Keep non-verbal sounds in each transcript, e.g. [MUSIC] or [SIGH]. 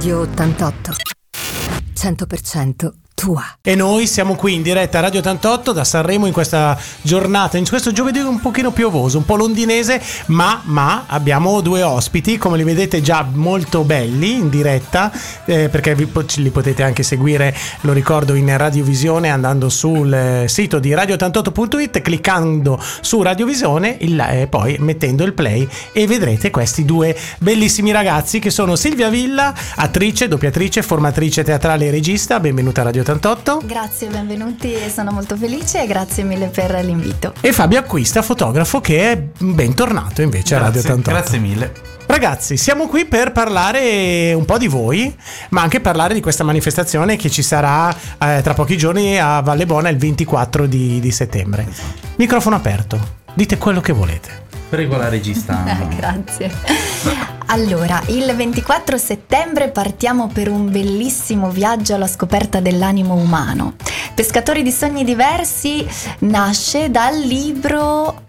Radio 88. 100% tua. E noi siamo qui in diretta a Radio 88 da Sanremo in questa giornata, in questo giovedì un pochino piovoso, un po' londinese, ma, ma abbiamo due ospiti, come li vedete già molto belli in diretta, eh, perché vi, li potete anche seguire, lo ricordo, in radiovisione andando sul eh, sito di radio88.it, cliccando su radiovisione e eh, poi mettendo il play e vedrete questi due bellissimi ragazzi che sono Silvia Villa, attrice, doppiatrice, formatrice teatrale e regista, benvenuta a Radio 88. 88. Grazie, benvenuti, sono molto felice e grazie mille per l'invito. E Fabio Acquista, fotografo che è bentornato invece grazie, a Radio 88. Grazie mille. Ragazzi, siamo qui per parlare un po' di voi, ma anche parlare di questa manifestazione che ci sarà eh, tra pochi giorni a Valle Bona il 24 di, di settembre. Esatto. Microfono aperto, dite quello che volete. Prego la regista. [LAUGHS] Grazie. Allora, il 24 settembre partiamo per un bellissimo viaggio alla scoperta dell'animo umano. Pescatori di sogni diversi nasce dal libro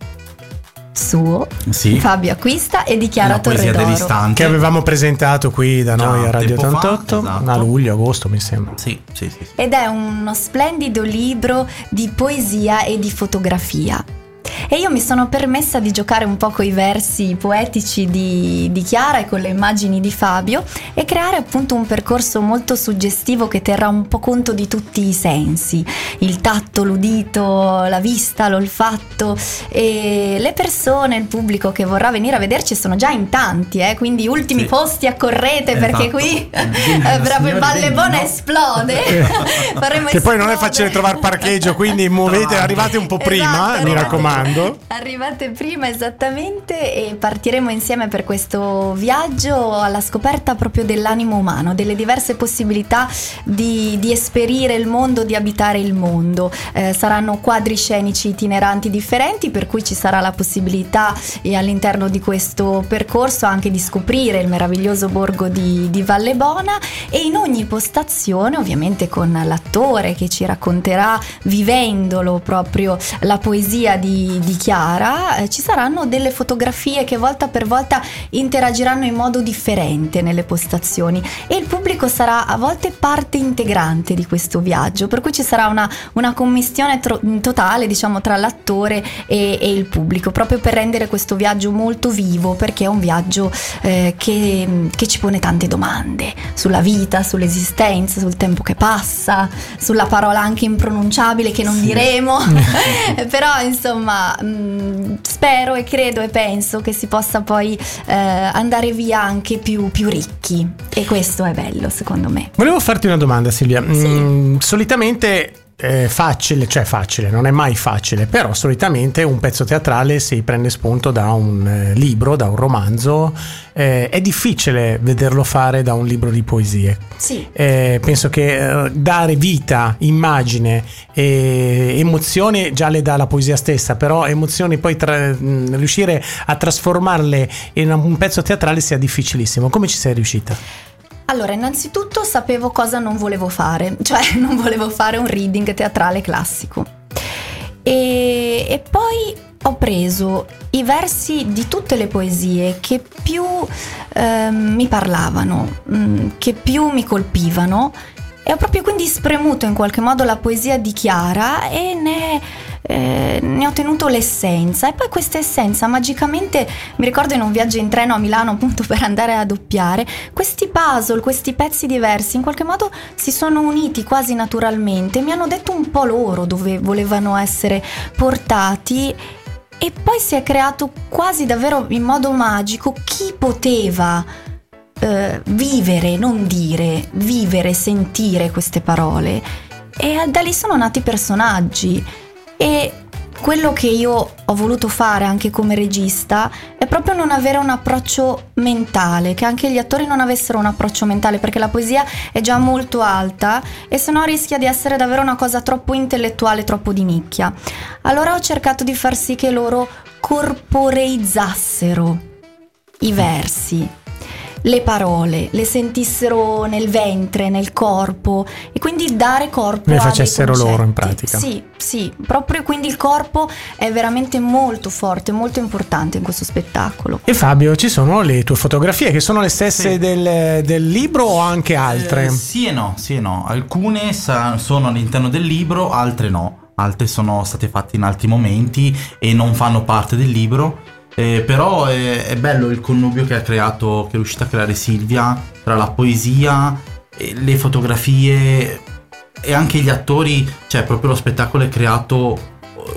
suo, sì. Fabio Acquista e di Chiara Torredoro che avevamo presentato qui da noi Già, a Radio 88 fa, esatto. a luglio, agosto mi sembra sì, sì, sì, ed è uno splendido libro di poesia e di fotografia e io mi sono permessa di giocare un po' con i versi poetici di, di Chiara e con le immagini di Fabio e creare appunto un percorso molto suggestivo che terrà un po' conto di tutti i sensi, il tatto, l'udito, la vista, l'olfatto e le persone, il pubblico che vorrà venire a vederci sono già in tanti, eh? quindi ultimi sì. posti accorrete esatto. perché qui [LAUGHS] eh, proprio Valle Bona no? esplode. [LAUGHS] che poi non è facile trovare parcheggio, quindi [LAUGHS] muovete, arrivate un po' prima, esatto, mi raccomando arrivando? Arrivate prima esattamente e partiremo insieme per questo viaggio alla scoperta proprio dell'animo umano, delle diverse possibilità di, di esperire il mondo, di abitare il mondo. Eh, saranno quadri scenici itineranti differenti per cui ci sarà la possibilità eh, all'interno di questo percorso anche di scoprire il meraviglioso borgo di, di Valle Bona e in ogni postazione ovviamente con l'attore che ci racconterà vivendolo proprio la poesia di, di, Chiara eh, ci saranno delle fotografie che volta per volta interagiranno in modo differente nelle postazioni e il pubblico sarà a volte parte integrante di questo viaggio, per cui ci sarà una, una commistione tro- totale diciamo tra l'attore e, e, il pubblico, proprio per rendere questo viaggio molto vivo, perché è un viaggio eh, che, che ci pone tante domande sulla vita, sull'esistenza, sul tempo che passa, sulla parola anche impronunciabile che non sì. diremo, [LAUGHS] [LAUGHS] però insomma mh, mm, spero e credo e penso che si possa poi eh, andare via anche più, più, ricchi e questo è bello secondo me. Volevo farti una domanda Silvia, sì. mm, solitamente eh, facile, cioè facile, non è mai facile, però solitamente un pezzo teatrale si prende spunto da un eh, libro, da un romanzo, eh, è difficile vederlo fare da un libro di poesie. Sì. Eh, penso che eh, dare vita, immagine e emozioni già le dà la poesia stessa, però emozioni poi tra, mh, riuscire a trasformarle in un pezzo teatrale sia difficilissimo. Come ci sei riuscita? Allora, innanzitutto sapevo cosa non volevo fare, [LAUGHS] cioè non volevo fare un reading teatrale classico. E, e poi ho preso i versi di tutte le poesie che più eh, mi parlavano, mm, che più mi colpivano e ho proprio quindi spremuto in qualche modo la poesia di Chiara e ne eh, ne ho tenuto l'essenza. E poi questa essenza magicamente mi ricordo in un viaggio in treno a Milano appunto [LAUGHS] per andare a doppiare questi puzzle, questi pezzi diversi in qualche modo si sono uniti quasi naturalmente. Mi hanno detto un po' loro dove volevano essere portati. E poi si è creato quasi davvero in modo magico chi poteva eh, vivere, non dire, vivere, sentire queste parole. E da lì sono nati personaggi e quello che io ho voluto fare anche come regista è proprio non avere un approccio mentale, che anche gli attori non avessero un approccio mentale, perché la poesia è già molto alta e se no rischia di essere davvero una cosa troppo intellettuale, troppo di nicchia. Allora ho cercato di far sì che loro corporeizzassero i versi le parole le sentissero nel ventre, nel corpo e quindi dare corpo Le facessero loro, in pratica. Sì, sì, proprio quindi il corpo è veramente molto forte, molto importante in questo spettacolo. E Fabio, ci sono le tue fotografie che sono le stesse Sì. del, del libro o anche altre? Eh, sì e no, sì e no. Alcune sa- sono all'interno del libro, altre no. Altre sono state fatte in altri momenti e non fanno parte del libro. Eh, però è, è bello il connubio che ha creato, che è riuscita a creare Silvia tra la poesia, le fotografie e anche gli attori. Cioè, proprio lo spettacolo è creato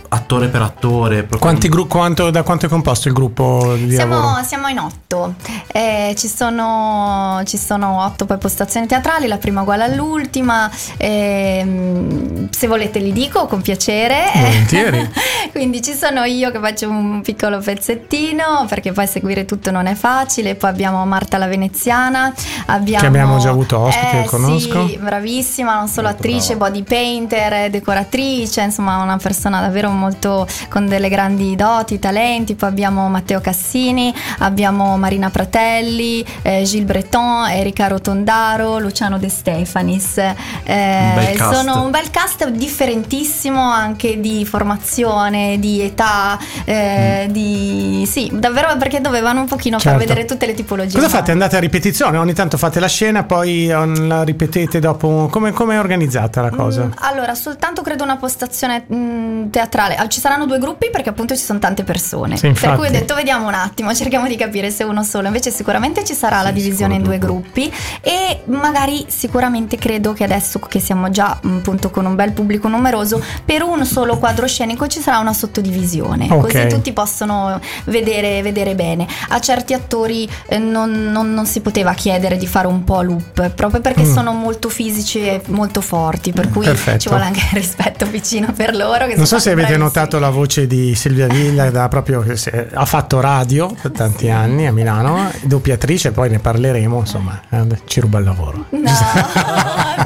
attore per attore. gru- quanto- da quanto è composto il gruppo di Siamo, lavoro? siamo in otto, Eh, ci, sono, ci sono otto poi postazioni teatrali, la prima uguale all'ultima, Ehm, se volete li dico con piacere. Volentieri. [LAUGHS] Quindi ci sono io che faccio un piccolo pezzettino perché poi seguire tutto non è facile, poi abbiamo Marta la Veneziana, abbiamo, Che abbiamo già avuto ospite, eh, conosco. Sì, bravissima, non solo Molto attrice, brava. body painter, decoratrice, insomma una persona davvero molto con delle grandi doti, talenti. Poi abbiamo Matteo Cassini, abbiamo Marina Pratelli, eh, Gilles Breton, Erika Rotondaro, Luciano De Stefanis. Eh, Un sono un bel cast differentissimo anche di formazione, di età, eh, di... sì, davvero perché dovevano un pochino far Certo. vedere tutte le tipologie. Cosa fate? Andate a ripetizione? Ogni tanto fate la scena, poi la ripetete dopo. Come come è organizzata la cosa? Mm, allora, soltanto credo una postazione mm, teatrale. Ah, Ci saranno due gruppi perché appunto ci sono tante persone. Sì, per cui ho detto vediamo un attimo, cerchiamo di capire se uno solo. Invece sicuramente ci sarà la Sì, divisione in due gruppi e magari sicuramente credo che adesso che siamo già appunto con un bel pubblico numeroso, per un solo quadro scenico ci sarà una sottodivisione. Ok. Così tutti possono vedere, vedere bene. A certi attori eh, non, non- non si poteva chiedere di fare un po' loop, proprio perché Mm. sono molto fisici e molto forti, per cui Perfetto. ci vuole anche [LAUGHS] rispetto vicino per loro. Non so se avete notato la voce di Silvia Villa, da proprio ha fatto radio per tanti anni a Milano, doppiatrice, poi ne parleremo, insomma, eh, ci ruba il lavoro. No, [LAUGHS]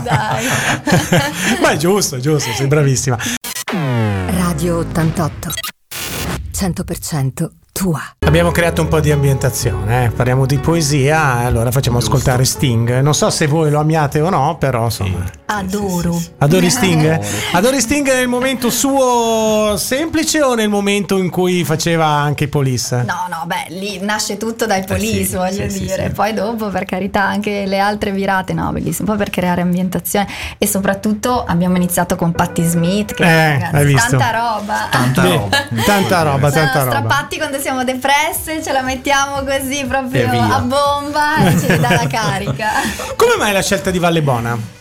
dai. [LAUGHS] Ma è giusto, è giusto, sei bravissima. Radio 88. 100% tua. Abbiamo creato un po' di ambientazione, eh. parliamo di poesia, allora facciamo Giusto. ascoltare Sting. Non so se voi lo amiate o no, però insomma. Adoro. Adori Sting? Adori Sting nel momento suo semplice o nel momento in cui faceva anche i Police? No, no, beh, lì nasce tutto dai police, sì, voglio sì, sì, dire. sì. Poi dopo, per carità, anche le altre virate, no, bellissimo. Poi per creare ambientazione. E soprattutto abbiamo iniziato con Patti Smith, che Eh, ragazzi, hai visto? tanta roba. Tanta roba. tanta roba, tanta roba. strappati quando siamo depresse, ce la mettiamo così proprio a bomba e ci dà la carica. [LAUGHS] Come mai la scelta di Vallebona?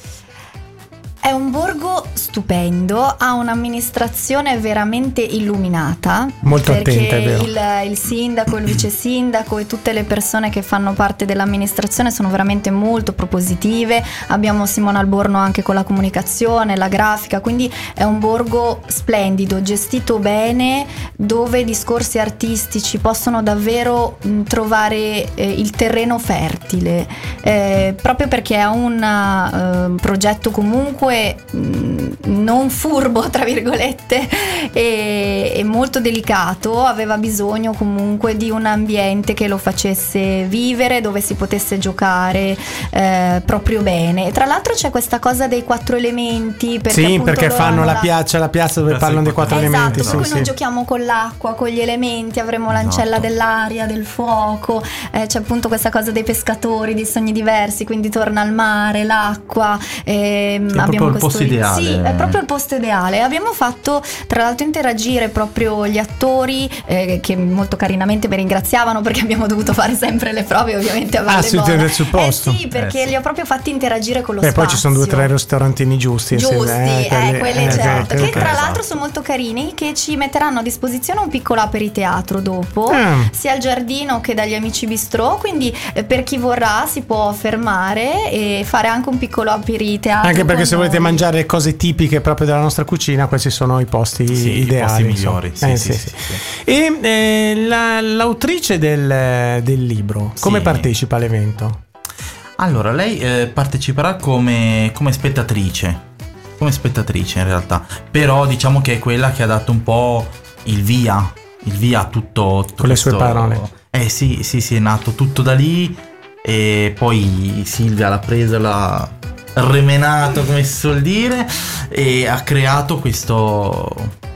È un borgo stupendo, ha un'amministrazione veramente illuminata. Molto perché attenta, è vero. Il, il sindaco, il vice sindaco e tutte le persone che fanno parte dell'amministrazione sono veramente molto propositive. Abbiamo Simona Alborno anche con la comunicazione, la grafica, quindi è un borgo splendido, gestito bene, dove i discorsi artistici possono davvero mh, trovare eh, il terreno fertile, eh, proprio perché è un eh, progetto comunque mh, non furbo, tra virgolette, e, e molto delicato, aveva bisogno comunque di un ambiente che lo facesse vivere, dove si potesse giocare eh, proprio bene. E tra l'altro c'è questa cosa dei quattro elementi. Perché sì, perché fanno hanno la piazza, la piazza dove Piazza parlano dei dei quattro quattro elementi. Esatto, per sì, cui noi sì. giochiamo con l'acqua, con gli elementi, avremo l'ancella Esatto. dell'aria, del fuoco, eh, c'è appunto questa cosa dei pescatori, di sogni diversi, quindi torna al mare, l'acqua. ehm, abbiamo proprio il posto ideale. Sì, è proprio il posto ideale. Abbiamo fatto tra l'altro interagire proprio gli attori eh, che molto carinamente mi ringraziavano perché abbiamo dovuto fare sempre le prove ovviamente a Ah, Valle siete Bona. del supposto? Eh sì, perché Eh sì. li ho proprio fatti interagire con lo E spazio. poi ci sono due o tre ristorantini giusti. Giusti, eh, quelli- quelli eh, certo. ok, Che tra l'altro esatto. sono molto carini, che ci metteranno a disposizione un piccolo aperiteatro dopo, Ah. sia al giardino che dagli amici bistrò. Quindi eh, per chi vorrà si può fermare e fare anche un piccolo aperiteatro. Anche perché se volete mangiare cose tipiche proprio della nostra cucina, questi sono i posti Sì, i ideali. posti insomma. migliori, sì, Eh, sì, sì. E eh, la- l'autrice del, del libro, come partecipa all'evento? Allora, lei eh, parteciperà come, come spettatrice. Come spettatrice in realtà. Però diciamo che è quella che ha dato un po' il via. Il via a tutto. tutto Con le sue questo- parole. Eh sì, sì, sì, è nato tutto da lì. e poi Silvia l'ha preso, l'ha remenato come si suol dire e ha creato questo,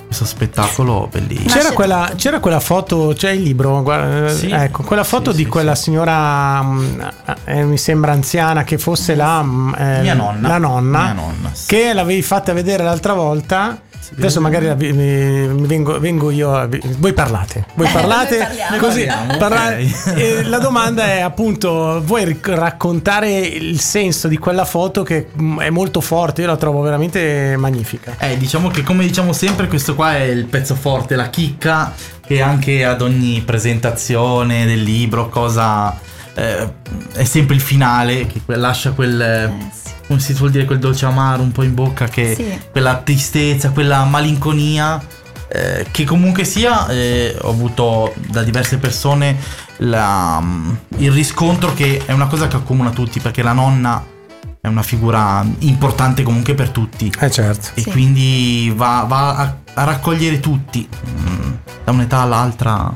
questo spettacolo bellissimo. C'era quella, c'era quella foto, c'è il libro, guarda, Sì. ecco, quella foto Sì, di sì, quella sì. signora, mm, eh, mi sembra anziana, che fosse la, mm, eh, Mia nonna. la nonna, Mia nonna, sì. che l'avevi fatta vedere l'altra volta. Adesso magari la- mi, mi vengo, vengo io. a- Voi parlate, voi [LAUGHS] Eh, parlate parliamo. così. Parliamo, parla- ok. e la domanda è appunto: vuoi ric- raccontare il senso di quella foto che mm, è molto forte? Io la trovo veramente magnifica. Eh, diciamo che come diciamo sempre, questo qua è il pezzo forte, la chicca che anche ad ogni presentazione del libro, cosa eh, è sempre il finale che lascia quel Eh, sì. Come si suol dire quel dolce amaro un po' in bocca che Sì. quella tristezza, quella malinconia eh, che comunque sia eh, ho avuto da diverse persone la- mm, il riscontro che è una cosa che accomuna tutti perché la nonna è una figura importante comunque per tutti Eh certo. e Sì. quindi va, va a, a raccogliere tutti mm, da un'età all'altra.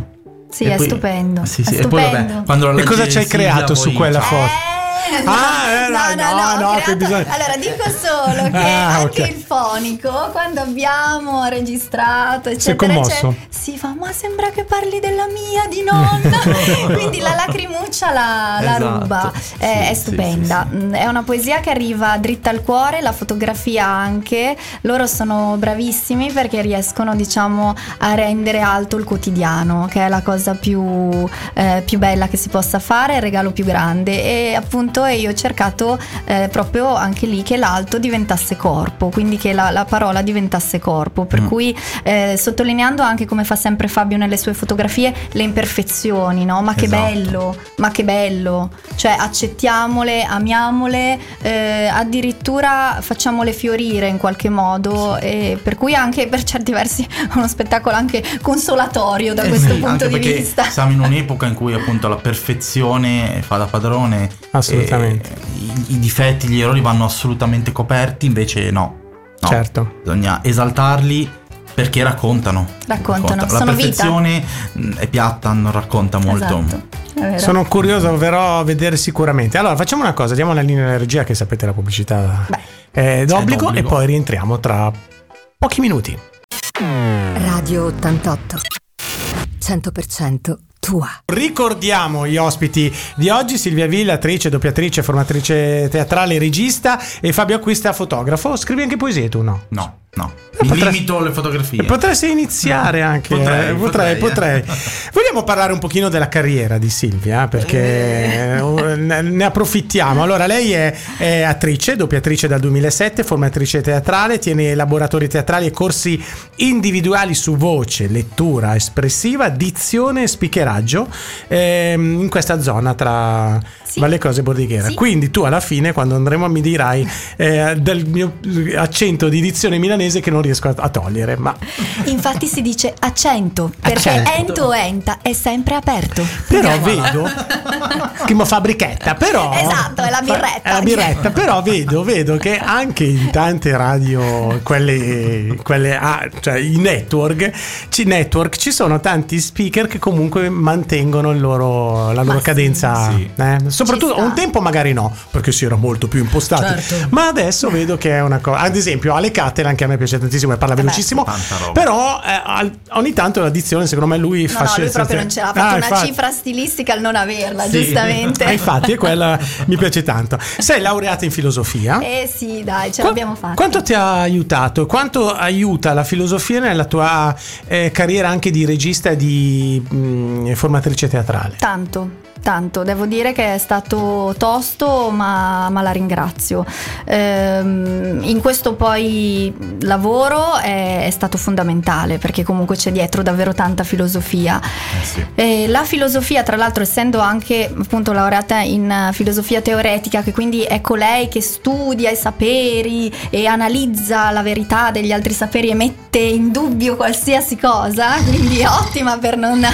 Sì, E è poi- stupendo. Sì, è sì, e poi vabbè, stupendo. E cosa ci hai Silvia, creato su poi- quella foto? Eh, no, Ah, eh, no, no, no, no, creato- bisogna- Allora dico solo [LAUGHS] che Ah, anche ok. il fonico, quando abbiamo registrato, eccetera, eccetera, si fa, ma sembra che parli della mia, di nonna. [LAUGHS] Quindi la lacrimuccia la, la Esatto. ruba. Eh, Sì, è sì, stupenda. sì, sì. Mm, È una poesia che arriva dritta al cuore, la fotografia anche. Loro sono bravissimi perché riescono, diciamo, a rendere alto il quotidiano, che è la cosa più, eh, più bella che si possa fare, è il regalo più grande. E appunto io ho cercato eh, proprio anche lì che l'alto diventasse corpo, quindi che la, la parola diventasse corpo. Per Mm. cui eh, sottolineando anche come fa sempre Fabio nelle sue fotografie le imperfezioni, no? Ma che Esatto. bello, ma che bello, cioè accettiamole, amiamole, eh, addirittura facciamole fiorire in qualche modo, e per cui anche per certi versi è [LAUGHS] uno spettacolo anche consolatorio da Eh questo sì, punto anche di vista. Siamo in un'epoca in cui appunto la perfezione fa da padrone. Assolutamente. I, i difetti, gli errori vanno assolutamente coperti, invece no. No, Certo. Bisogna esaltarli perché raccontano. Raccontano, La sono vita. perfezione mh, è piatta, non racconta molto. Esatto. Sono curioso, verrò a vedere sicuramente. Allora, facciamo una cosa: diamo la linea alla regia, che sapete la pubblicità Beh. è d'obbligo, d'obbligo. e poi rientriamo tra pochi minuti. Radio 88. 100% tua. Ricordiamo gli ospiti di oggi: Silvia Villa, attrice, doppiatrice, formatrice teatrale, regista, e Fabio Acquista, fotografo. Scrivi anche poesie tu, no? No, no. Eh, Mi potrei- limito alle fotografie. E Potresti iniziare [LAUGHS] anche. Potrei, eh, potrei, potrei, potrei. [LAUGHS] Vogliamo parlare un pochino della carriera di Silvia, perché eh, ne ne approfittiamo. Allora, lei è, è attrice, doppiatrice dal 2007, formatrice teatrale, tiene laboratori teatrali e corsi individuali su voce, lettura espressiva, dizione e speakeraggio ehm, in questa zona tra Sì. Valle Cose e Bordighera. Sì. Quindi tu alla fine, quando andremo, mi dirai eh, del mio accento di dizione milanese che non riesco a, a togliere, ma Infatti si dice accento, perché Accento. ento o enta è sempre aperto. però vedo che mi fa brichetta, però Esatto, è la birretta. È la birretta, però vedo, vedo che anche in tante radio, quelle, quelle ah, cioè i network, ci, network, ci sono tanti speaker che comunque mantengono il loro, la loro sì, cadenza. sì. eh. Soprattutto un tempo magari no, perché si era molto più impostati. Certo. Ma adesso vedo che è una cosa. Ad esempio, Ale Cattelan, che a me piace tantissimo e parla Eh velocissimo. roba. Però eh, ogni tanto la dizione, secondo me, lui No, fa no, lui proprio non ce l'ha, ha Ah, fatto una infatti. cifra stilistica al non averla, Sì. giustamente. Eh, [LAUGHS] infatti, è quella mi piace tanto. Sei laureata in filosofia. Eh sì, dai, ce Qua- l'abbiamo fatta. Quanto ti ha aiutato? Quanto aiuta la filosofia nella tua eh, carriera anche di regista e di mm, formatrice teatrale? Tanto, tanto, devo dire che è stato tosto, ma, ma la ringrazio. Ehm, in questo poi lavoro è, è stato fondamentale perché comunque c'è dietro davvero tanta filosofia. Eh sì. Eh, la filosofia, tra l'altro, essendo anche appunto laureata in filosofia teoretica, che quindi è colei che studia i saperi e analizza la verità degli altri saperi e mette in dubbio qualsiasi cosa, quindi è ottima per non, [LAUGHS]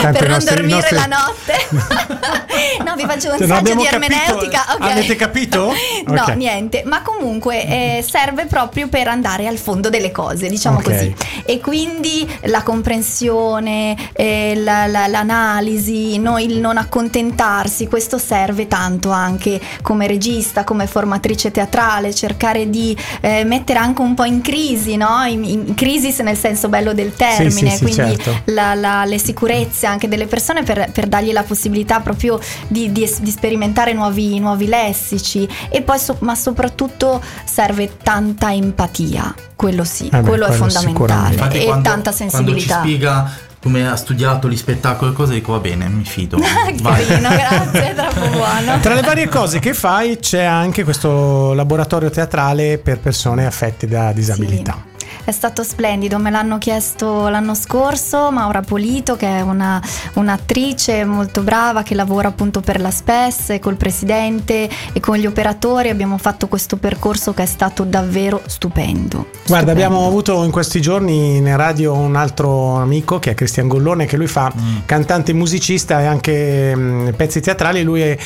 per non nostri- dormire nostri- la notte. [LAUGHS] [LAUGHS] no, vi faccio un Cioè, saggio di ermeneutica. ok. Avete capito? [LAUGHS] no, Ok. niente, ma comunque eh, serve proprio per andare al fondo delle cose, diciamo Ok. così. E quindi la comprensione, eh, la- la- l'analisi, no, il non accontentarsi, questo serve tanto anche come regista, come formatrice teatrale, cercare di eh, mettere anche un po' in crisi, no? In, in crisi nel senso bello del termine, sì, sì, quindi certo. la- la- le sicurezze anche delle persone per, per dargli la possibilità proprio di, di di sperimentare nuovi, nuovi lessici e poi so- ma soprattutto serve tanta empatia quello sì, Eh beh, quello è quello fondamentale sicuramente. Infatti, e quando, tanta Quando ci sensibilità spiega come ha studiato gli spettacoli e cose, dico va bene, mi fido. [LAUGHS] Carino grazie è troppo buono Tra le varie cose che fai c'è anche questo laboratorio teatrale per persone affette da disabilità. Sì. È stato splendido, me l'hanno chiesto l'anno scorso Maura Polito che è una, un'attrice molto brava che lavora appunto per la SPES e col presidente e con gli operatori abbiamo fatto questo percorso che è stato davvero stupendo. Guarda, Stupendo. abbiamo avuto in questi giorni in radio un altro amico che è Cristian Gollone, che lui fa Mm. cantante musicista e anche mh, pezzi teatrali. Lui eh,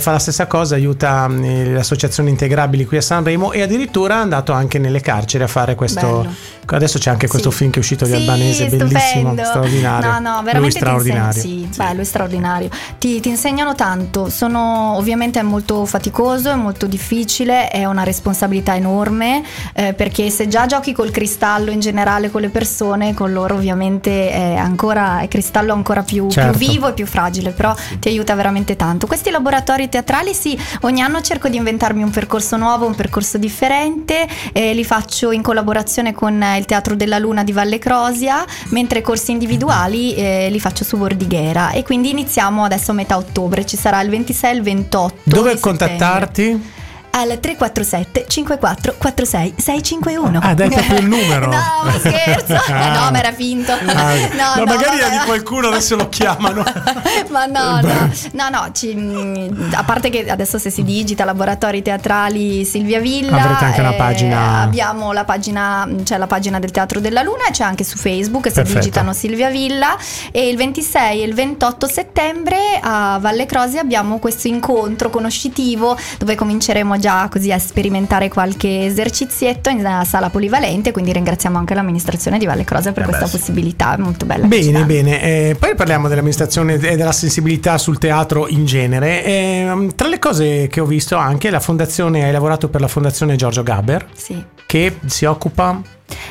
fa la stessa cosa, aiuta mh, le associazioni integrabili qui a Sanremo e addirittura è andato anche nelle carceri a fare questo. Adesso c'è anche questo Sì. film che è uscito di Sì, Albanese, bellissimo, stupendo. straordinario. No, no, lui veramente straordinario. Ti insegna- sì, beh, lui è straordinario. Ti, ti insegnano tanto. Sono ovviamente è molto faticoso, è molto difficile, è una responsabilità enorme. eh, perché se già giochi col cristallo in generale con le persone, con loro ovviamente è ancora è cristallo ancora più, Certo. più vivo e più fragile, però ti aiuta veramente tanto. Questi laboratori teatrali, sì, ogni anno cerco di inventarmi un percorso nuovo, un percorso differente, eh, li faccio in collaborazione con il Teatro della Luna di Valle Crosia, mentre corsi individuali eh, li faccio su Bordighera e quindi iniziamo adesso a metà ottobre, ci sarà il 26 e il 28. Dove contattarti? settembre. Al 347 54 46 651. Ah, dai proprio il [LAUGHS] numero. no, ma [LAUGHS] scherzo. Ah. no, ma era finto. Ah, no, no, magari vabbè. è di qualcuno, adesso lo chiamano. [LAUGHS] Ma no, no, no, no, ci- a parte che adesso se si digita laboratori teatrali Silvia Villa, eh, Avrete anche una pagina. abbiamo la pagina, c'è la pagina del Teatro della Luna c'è anche su Facebook, si Perfetto. digitano Silvia Villa e il 26 e il 28 settembre a Valle Crosi abbiamo questo incontro conoscitivo dove cominceremo già così a sperimentare qualche esercizietto in una sala polivalente, quindi ringraziamo anche l'amministrazione di Valle Crosia per Eh questa beh, possibilità, è molto bella. Bene, bene. Eh, poi parliamo dell'amministrazione e della sensibilità sul teatro in genere. Ehm, tra le cose che ho visto anche la fondazione, hai lavorato per la fondazione Giorgio Gaber, Sì. che si occupa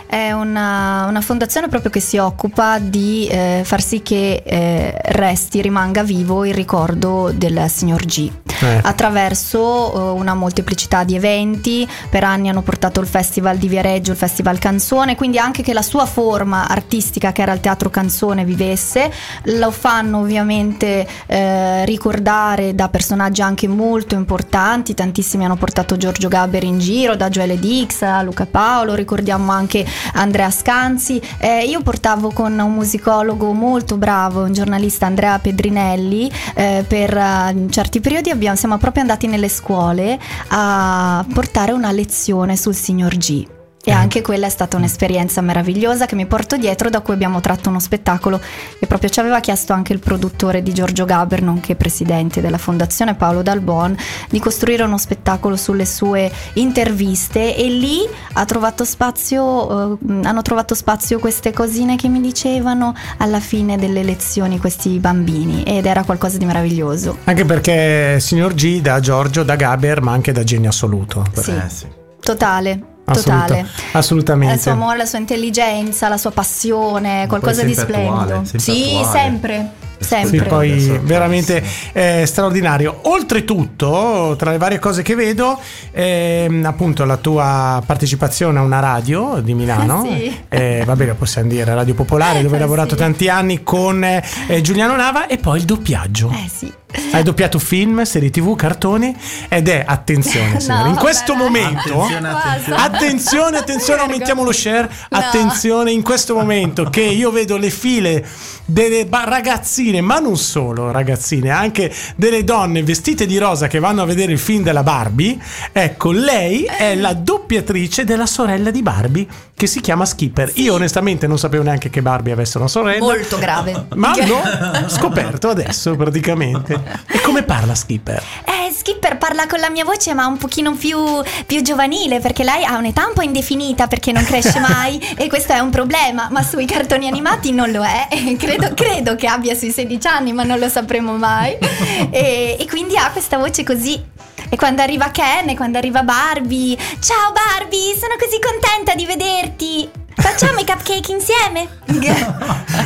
È una, una fondazione proprio che si occupa di eh, far sì che eh, resti, rimanga vivo il ricordo del signor G. Eh. Attraverso eh, una molteplicità di eventi, per anni hanno portato il Festival di Viareggio, il Festival Canzone, quindi anche che la sua forma artistica che era il teatro canzone vivesse, lo fanno ovviamente eh, ricordare da personaggi anche molto importanti, tantissimi hanno portato Giorgio Gaber in giro, da Joele Dix a Luca Paolo, ricordiamo anche Andrea Scanzi, Eh, io portavo con un musicologo molto bravo, un giornalista Andrea Pedrinelli, eh, per eh, certi periodi abbiamo, siamo proprio andati nelle scuole a portare una lezione sul signor G. E anche quella è stata un'esperienza meravigliosa che mi porto dietro, da cui abbiamo tratto uno spettacolo e proprio ci aveva chiesto anche il produttore di Giorgio Gaber, nonché presidente della fondazione Paolo Dalbon, di costruire uno spettacolo sulle sue interviste e lì ha trovato spazio, eh, hanno trovato spazio queste cosine che mi dicevano alla fine delle lezioni questi bambini ed era qualcosa di meraviglioso. anche perché signor G da Giorgio, da Gaber, ma anche da genio assoluto. Sì. Eh, sì. Totale, totale. assolutamente. Il suo amore, la sua intelligenza, la sua passione, qualcosa di splendido. attuale, sempre sì, attuale. sempre, Sì, sempre. poi Adesso- veramente eh, straordinario. Oltretutto, tra le varie cose che vedo, ehm, appunto la tua partecipazione a una radio di Milano, [LAUGHS] Sì. eh, va bene, possiamo dire Radio Popolare, dove hai Eh, lavorato sì. tanti anni con eh, Giuliano Nava, e poi il doppiaggio. Eh sì. Hai doppiato film, serie tv, cartoni ed è, attenzione [LAUGHS] No, signori, in questo vabbè. momento... Attenzione, attenzione. Attenzione, attenzione, [LAUGHS] aumentiamo lo share. No. Attenzione in questo momento che io vedo le file delle ba- ragazzine ragazzine, ma non solo ragazzine, anche delle donne vestite di rosa che vanno a vedere il film della Barbie. Ecco, lei è la doppiatrice della sorella di Barbie che si chiama Skipper. Io onestamente non sapevo neanche che Barbie avesse una sorella. Molto grave. Ma l'ho scoperto adesso praticamente. E come parla Skipper? Eh, Skipper parla con la mia voce, ma un pochino più, più giovanile, perché lei ha un'età un po' indefinita perché non cresce mai e questo è un problema, ma sui cartoni animati non lo è. Credo, credo che abbia sui 16 anni, ma non lo sapremo mai. [LAUGHS] E, e quindi ha questa voce così e quando arriva Ken e quando arriva Barbie, ciao Barbie, sono così contenta di vederti. Facciamo i cupcake insieme?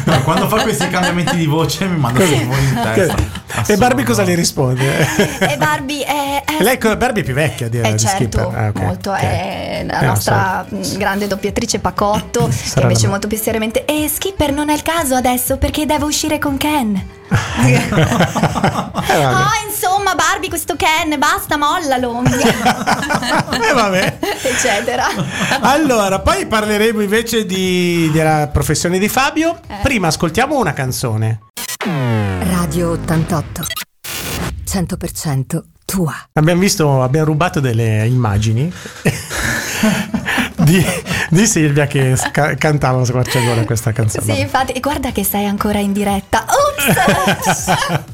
No, quando fa questi cambiamenti di voce mi manda Così. fuori di testa. E Barbie Assurdo. cosa le risponde? e Barbie è... è Lei Barbie è più vecchia di, eh di certo, Skipper. Ah, ok, molto, ok. è la Eh, nostra mh, grande doppiatrice Pacotto [LAUGHS] che invece molto più seriamente e Skipper non è il caso adesso perché devo uscire con Ken. [LAUGHS] Eh. Ah, insomma, Barbie, questo Ken, basta, mollalo. [LAUGHS] Eh, vabbè. Eccetera. Allora, poi parleremo invece di- della professione di Fabio. Eh. Prima ascoltiamo una canzone. Radio 88. 100% tua. Abbiamo visto, abbiamo rubato delle immagini di, di Silvia che sca- cantava squarciagola questa canzone. Sì, infatti, guarda che sei ancora in diretta. Ops!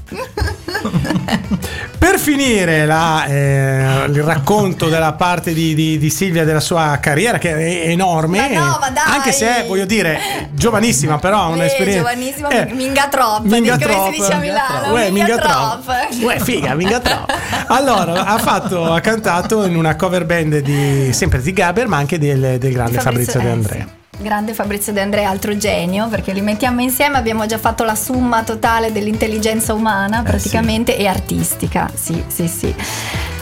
[LAUGHS] Per finire la, eh, il racconto della parte di, di- di Silvia della sua carriera che è enorme, Ma no, ma dai! anche se è, voglio dire, giovanissima, però ha Eh, un'esperienza. giovanissima, minga trop, minga come si trop. dice a Milano, Uè, minga minga trop. trop. Uè, figa, minga trop. Allora, ha, fatto, ha cantato in una cover band di, sempre di Gaber, ma anche del, del grande Fabrizio, De eh, Andrea. Sì. Grande Fabrizio De Andrea, altro genio, perché li mettiamo insieme, abbiamo già fatto la somma totale dell'intelligenza umana praticamente e artistica. Sì, sì, sì.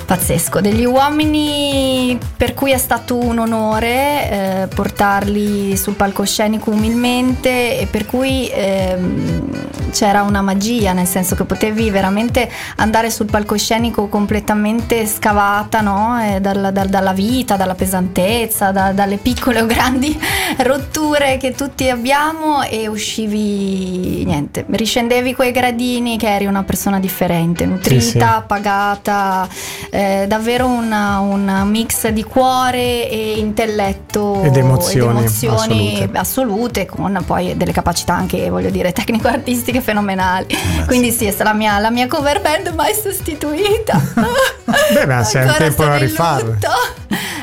Pazzesco, degli uomini per cui è stato un onore eh, portarli sul palcoscenico umilmente e per cui ehm, c'era una magia, nel senso che potevi veramente andare sul palcoscenico completamente scavata no? Eh, dalla, dal- dalla vita, dalla pesantezza, da- dalle piccole o grandi [LAUGHS] rotture che tutti abbiamo e uscivi, niente, riscendevi quei gradini che eri una persona differente, nutrita, sì. pagata, eh, davvero una- un mix di cuore e intelletto Ed emozioni emozioni assolute. assolute, con poi delle capacità anche, voglio dire, tecnico-artistiche fenomenali. beh, Quindi sì, è stata la mia, la mia cover band mai sostituita. [LAUGHS] Beh, ma se hai un Ancora tempo da in rifarlo.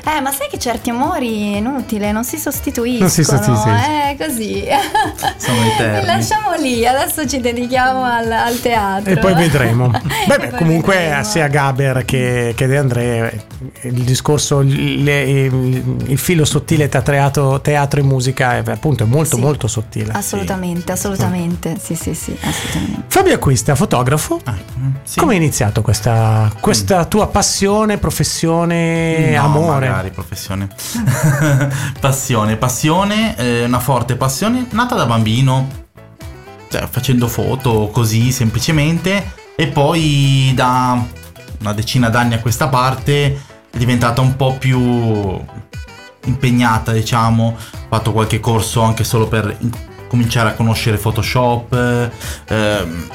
Eh, ma sai che certi amori è inutile, non si sostituiscono. Non si sostituiscono. Eh, così. [LAUGHS] Sono eterni. Li lasciamo lì, adesso ci dedichiamo al, al teatro. E poi vedremo. [LAUGHS] Beh, beh, poi comunque vedremo. sia Gaber che, che De André, il discorso, il, il- il filo sottile tra teatro, teatro e musica è appunto è molto Sì. molto sottile. Assolutamente, assolutamente. Sì, sì, sì, assolutamente. Fabio Acquista, fotografo. Ah, mm, sì. Come è iniziato questa, questa tua passione, professione, No, amore? magari professione. [LAUGHS] passione, passione, eh, una forte passione nata da bambino, cioè, facendo foto così semplicemente e poi da una decina d'anni a questa parte è diventata un po' più impegnata, diciamo, ho fatto qualche corso anche solo per in- cominciare a conoscere Photoshop, eh, ehm,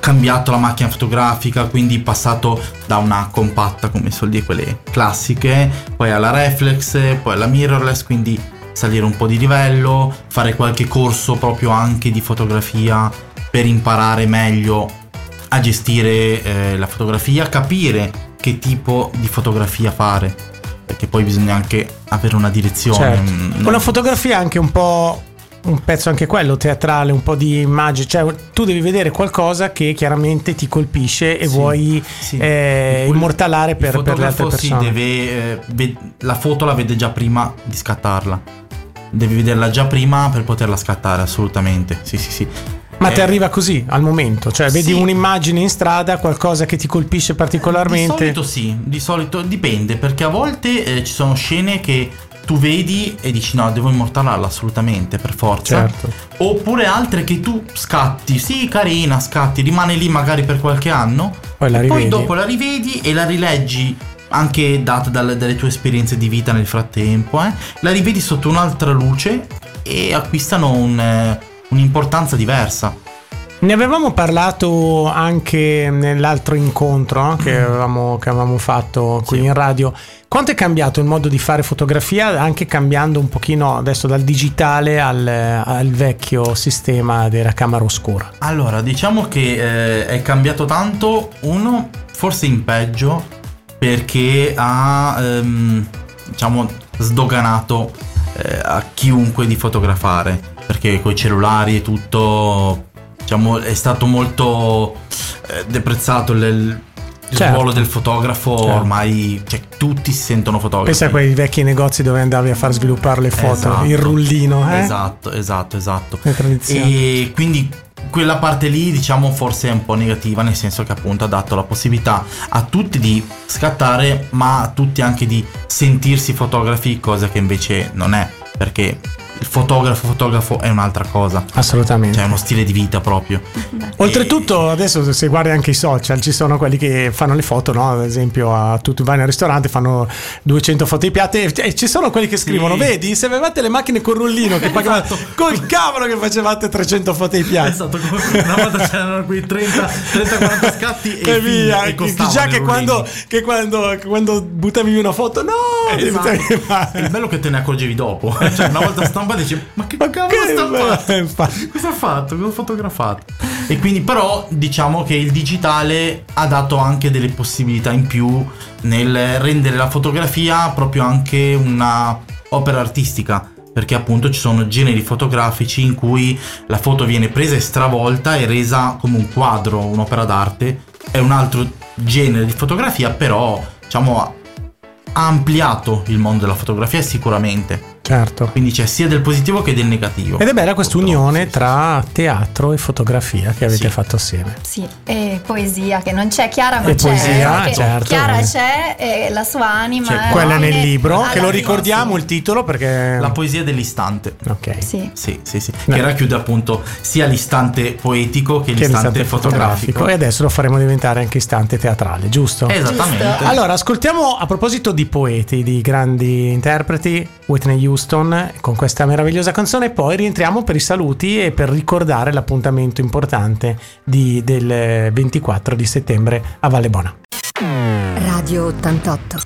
cambiato la macchina fotografica, quindi passato da una compatta come dire quelle classiche, poi alla reflex, poi alla mirrorless, quindi salire un po' di livello, fare qualche corso proprio anche di fotografia per imparare meglio a gestire eh, la fotografia, capire che tipo di fotografia fare, perché poi bisogna anche avere una direzione. Certo. mm, non- Una fotografia anche un po'. Un pezzo anche quello teatrale, un po' di immagine, cioè tu devi vedere qualcosa che chiaramente ti colpisce e Sì, vuoi sì. eh, Il- immortalare per, il per le altre fotografo sì, persone. deve, eh, la foto la vede già prima di scattarla. Devi vederla già prima per poterla scattare, assolutamente. Sì, sì, sì. Ma ti Eh, arriva così al momento? Cioè, vedi Sì. un'immagine in strada, qualcosa che ti colpisce Di particolarmente? solito sì, di solito dipende, perché a volte eh, ci sono scene che tu vedi e dici no, devo immortalarla assolutamente, per forza. Certo. Oppure altre che tu scatti, sì, carina, scatti, rimane lì magari per qualche anno. Poi la e poi rivedi. dopo la rivedi e la rileggi anche data dalle, dalle tue esperienze di vita nel frattempo, eh, la rivedi sotto un'altra luce e acquistano un, eh, un'importanza diversa. Ne avevamo parlato anche nell'altro incontro che, avevamo, che, avevamo, fatto qui Sì. in radio. Quanto è cambiato il modo di fare fotografia, anche cambiando un pochino adesso dal digitale al, al vecchio sistema della camera oscura? Allora, diciamo che eh, è cambiato tanto, uno forse in peggio, perché ha, ehm, diciamo, sdoganato eh, a chiunque di fotografare, perché con i cellulari e tutto, diciamo, è stato molto eh, deprezzato il, il Certo. ruolo del fotografo, Certo. ormai cioè, tutti si sentono fotografi. Pensa a quei vecchi negozi dove andavi a far sviluppare le foto, Esatto. il rullino, eh? Esatto, esatto, esatto. E quindi quella parte lì, diciamo, forse è un po' negativa, nel senso che appunto ha dato la possibilità a tutti di scattare, ma a tutti anche di sentirsi fotografi, cosa che invece non è, perché il fotografo fotografo è un'altra cosa. Assolutamente. Cioè è uno stile di vita proprio. [LAUGHS] Oltretutto, adesso se guardi anche i social, ci sono quelli che fanno le foto, no? Ad esempio, a tu, tu vai nel ristorante, fanno 200 foto di piatti e ci sono quelli che scrivono: Vedi, se avevate le macchine con rullino, che [LAUGHS] pagavate Esatto. col cavolo che facevate 300 foto di piatti. Esatto, come una volta c'erano quei 30-40 scatti e, E via, e già che quando, che quando, quando buttavi una foto, no, Esatto. Il bello che te ne accorgevi dopo. [LAUGHS] Cioè, una volta stampa dici: Ma che Ma cavolo che fatto? infatti. [LAUGHS] Cosa ha fatto? Cosa ha fotografato? E quindi, però, diciamo che il digitale ha dato anche delle possibilità in più nel rendere la fotografia proprio anche una opera artistica. Perché appunto ci sono generi fotografici in cui la foto viene presa e stravolta e resa come un quadro, un'opera d'arte. È un altro genere di fotografia, però diciamo ha ha ampliato il mondo della fotografia sicuramente. Certo. Quindi c'è sia del positivo che del negativo. Ed è bella questa unione sì, tra teatro e fotografia che avete Sì. fatto assieme. Sì, e poesia che non c'è, Chiara ma E c'è. poesia, perché certo. Chiara c'è e la sua anima. C'è è Quella nel libro, alla che lo ricordiamo sì. il titolo perché... La poesia dell'istante. ok. Sì. Sì, sì, sì. No. Che racchiude appunto sia l'istante poetico che Che l'istante, l'istante fotografico. E adesso lo faremo diventare anche istante teatrale, giusto? Esattamente. Giusto. Allora, ascoltiamo a proposito di poeti, di grandi interpreti, Whitney Houston con questa meravigliosa canzone e poi rientriamo per i saluti e per ricordare l'appuntamento importante di- del 24 di settembre a Valle Bona. Radio 88.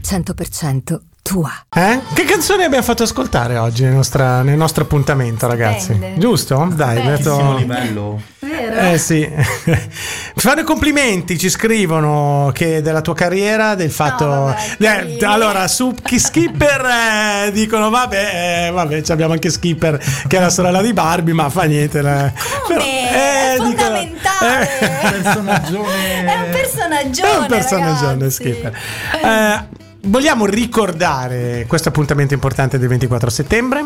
100% tua. Eh? Che canzone abbiamo fatto ascoltare oggi nel, nostra- nel nostro appuntamento, ragazzi? Stupende. Giusto? Dai, Stupendo. detto- livello. Vero? Eh sì, [LAUGHS] fanno i complimenti, ci scrivono che della tua carriera, del fatto... vabbè, Eh, allora, su chi Skipper eh, dicono vabbè, eh, vabbè, ci abbiamo anche Skipper che è la sorella di Barbie, ma fa niente. la- Come? È dicono- fondamentale. eh, Personaggione. È un personaggione. è un personaggio. Skipper. Eh, vogliamo ricordare questo appuntamento importante del 24 settembre?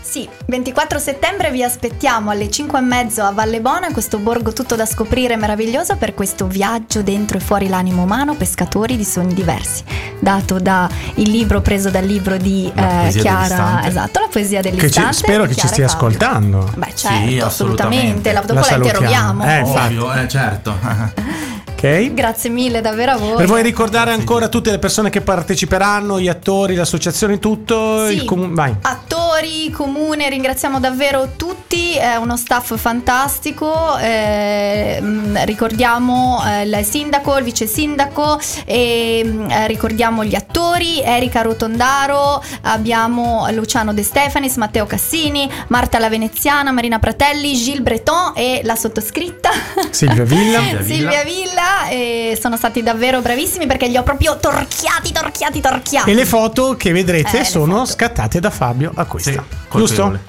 Sì, 24 settembre vi aspettiamo alle 5 e mezzo a Valle Bona, questo borgo tutto da scoprire meraviglioso per questo viaggio dentro e fuori l'animo umano, pescatori di sogni diversi, dato da il libro preso dal libro di eh, Chiara, dell'istante. esatto, la poesia Che ci- dell'istante. spero di che ci stia Fabio. ascoltando. Beh, certo, Sì, assolutamente, assolutamente. la, dopo La la, salutiamo. interroghiamo. Eh. Ovvio, eh, certo. [LAUGHS] Ok? Grazie mille davvero a voi. Per voi ricordare ancora tutte le persone che parteciperanno, gli attori, l'associazione, tutto Sì. Vai. Attori, comune, ringraziamo davvero tutti, è uno staff fantastico, eh, mh, ricordiamo eh, il sindaco, il vice sindaco, e, mh, eh, ricordiamo gli attori, Erika Rotondaro, abbiamo Luciano De Stefanis, Matteo Cassini, Marta la Veneziana, Marina Pratelli, Gilles Breton e la sottoscritta. Silvia Villa. [LAUGHS] Silvia Villa. Silvia Villa e sono stati davvero bravissimi perché li ho proprio torchiati, torchiati, torchiati. E le foto che vedrete Eh, sono foto. scattate da Fabio Acquista. Sì, Giusto? colpevole.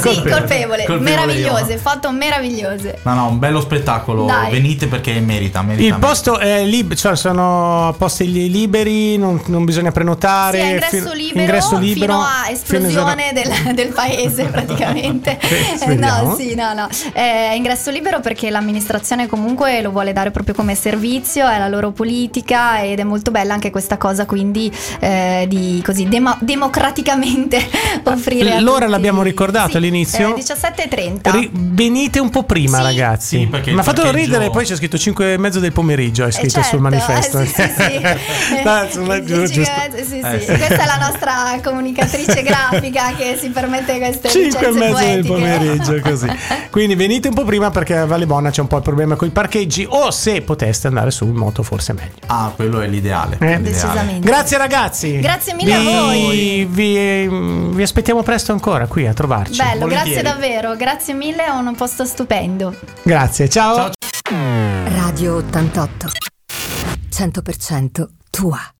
Sì, colpevole, Colpevole meravigliose, io. foto meravigliose. No, no, un bello spettacolo. Dai. Venite perché merita, merita. Il merita. posto è libero, cioè sono posti li- liberi, non, non bisogna prenotare. Sì, è ingresso fi- libero, ingresso libero, fino a fino a- esplosione del, del paese [LAUGHS] praticamente. Sì, Eh, no, sì, no, no. È ingresso libero perché l'amministrazione comunque lo vuole dare proprio come servizio, è la loro politica ed è molto bella anche questa cosa quindi eh, di così demo- democraticamente [LAUGHS] offrire a L'ora tutti l'abbiamo ricordato sì, all'inizio. eh, 17.30. Ri- venite un po' prima, Sì. ragazzi. Sì, perché Mi ha il fatto parcheggio- ridere, poi c'è scritto 5 e mezzo del pomeriggio. È Eh, scritto certo, sul manifesto. eh, sì, sì, sì. [LAUGHS] No, insomma, Eh, sì, Eh. Questa è la nostra comunicatrice grafica che si permette queste 5 e mezzo del poetiche. pomeriggio così [LAUGHS] quindi venite un po' prima perché a Valle Bona c'è un po' il problema con i parcheggi o se poteste andare su in moto forse è meglio Ah, quello è l'ideale. Eh. l'ideale. Decisamente. grazie ragazzi Grazie mille vi, a voi. vi, vi aspettiamo presto ancora qui a trovarci Bello, grazie Volentieri. davvero, grazie mille, è un posto stupendo. grazie ciao. Ciao. Radio 88. 100% tua.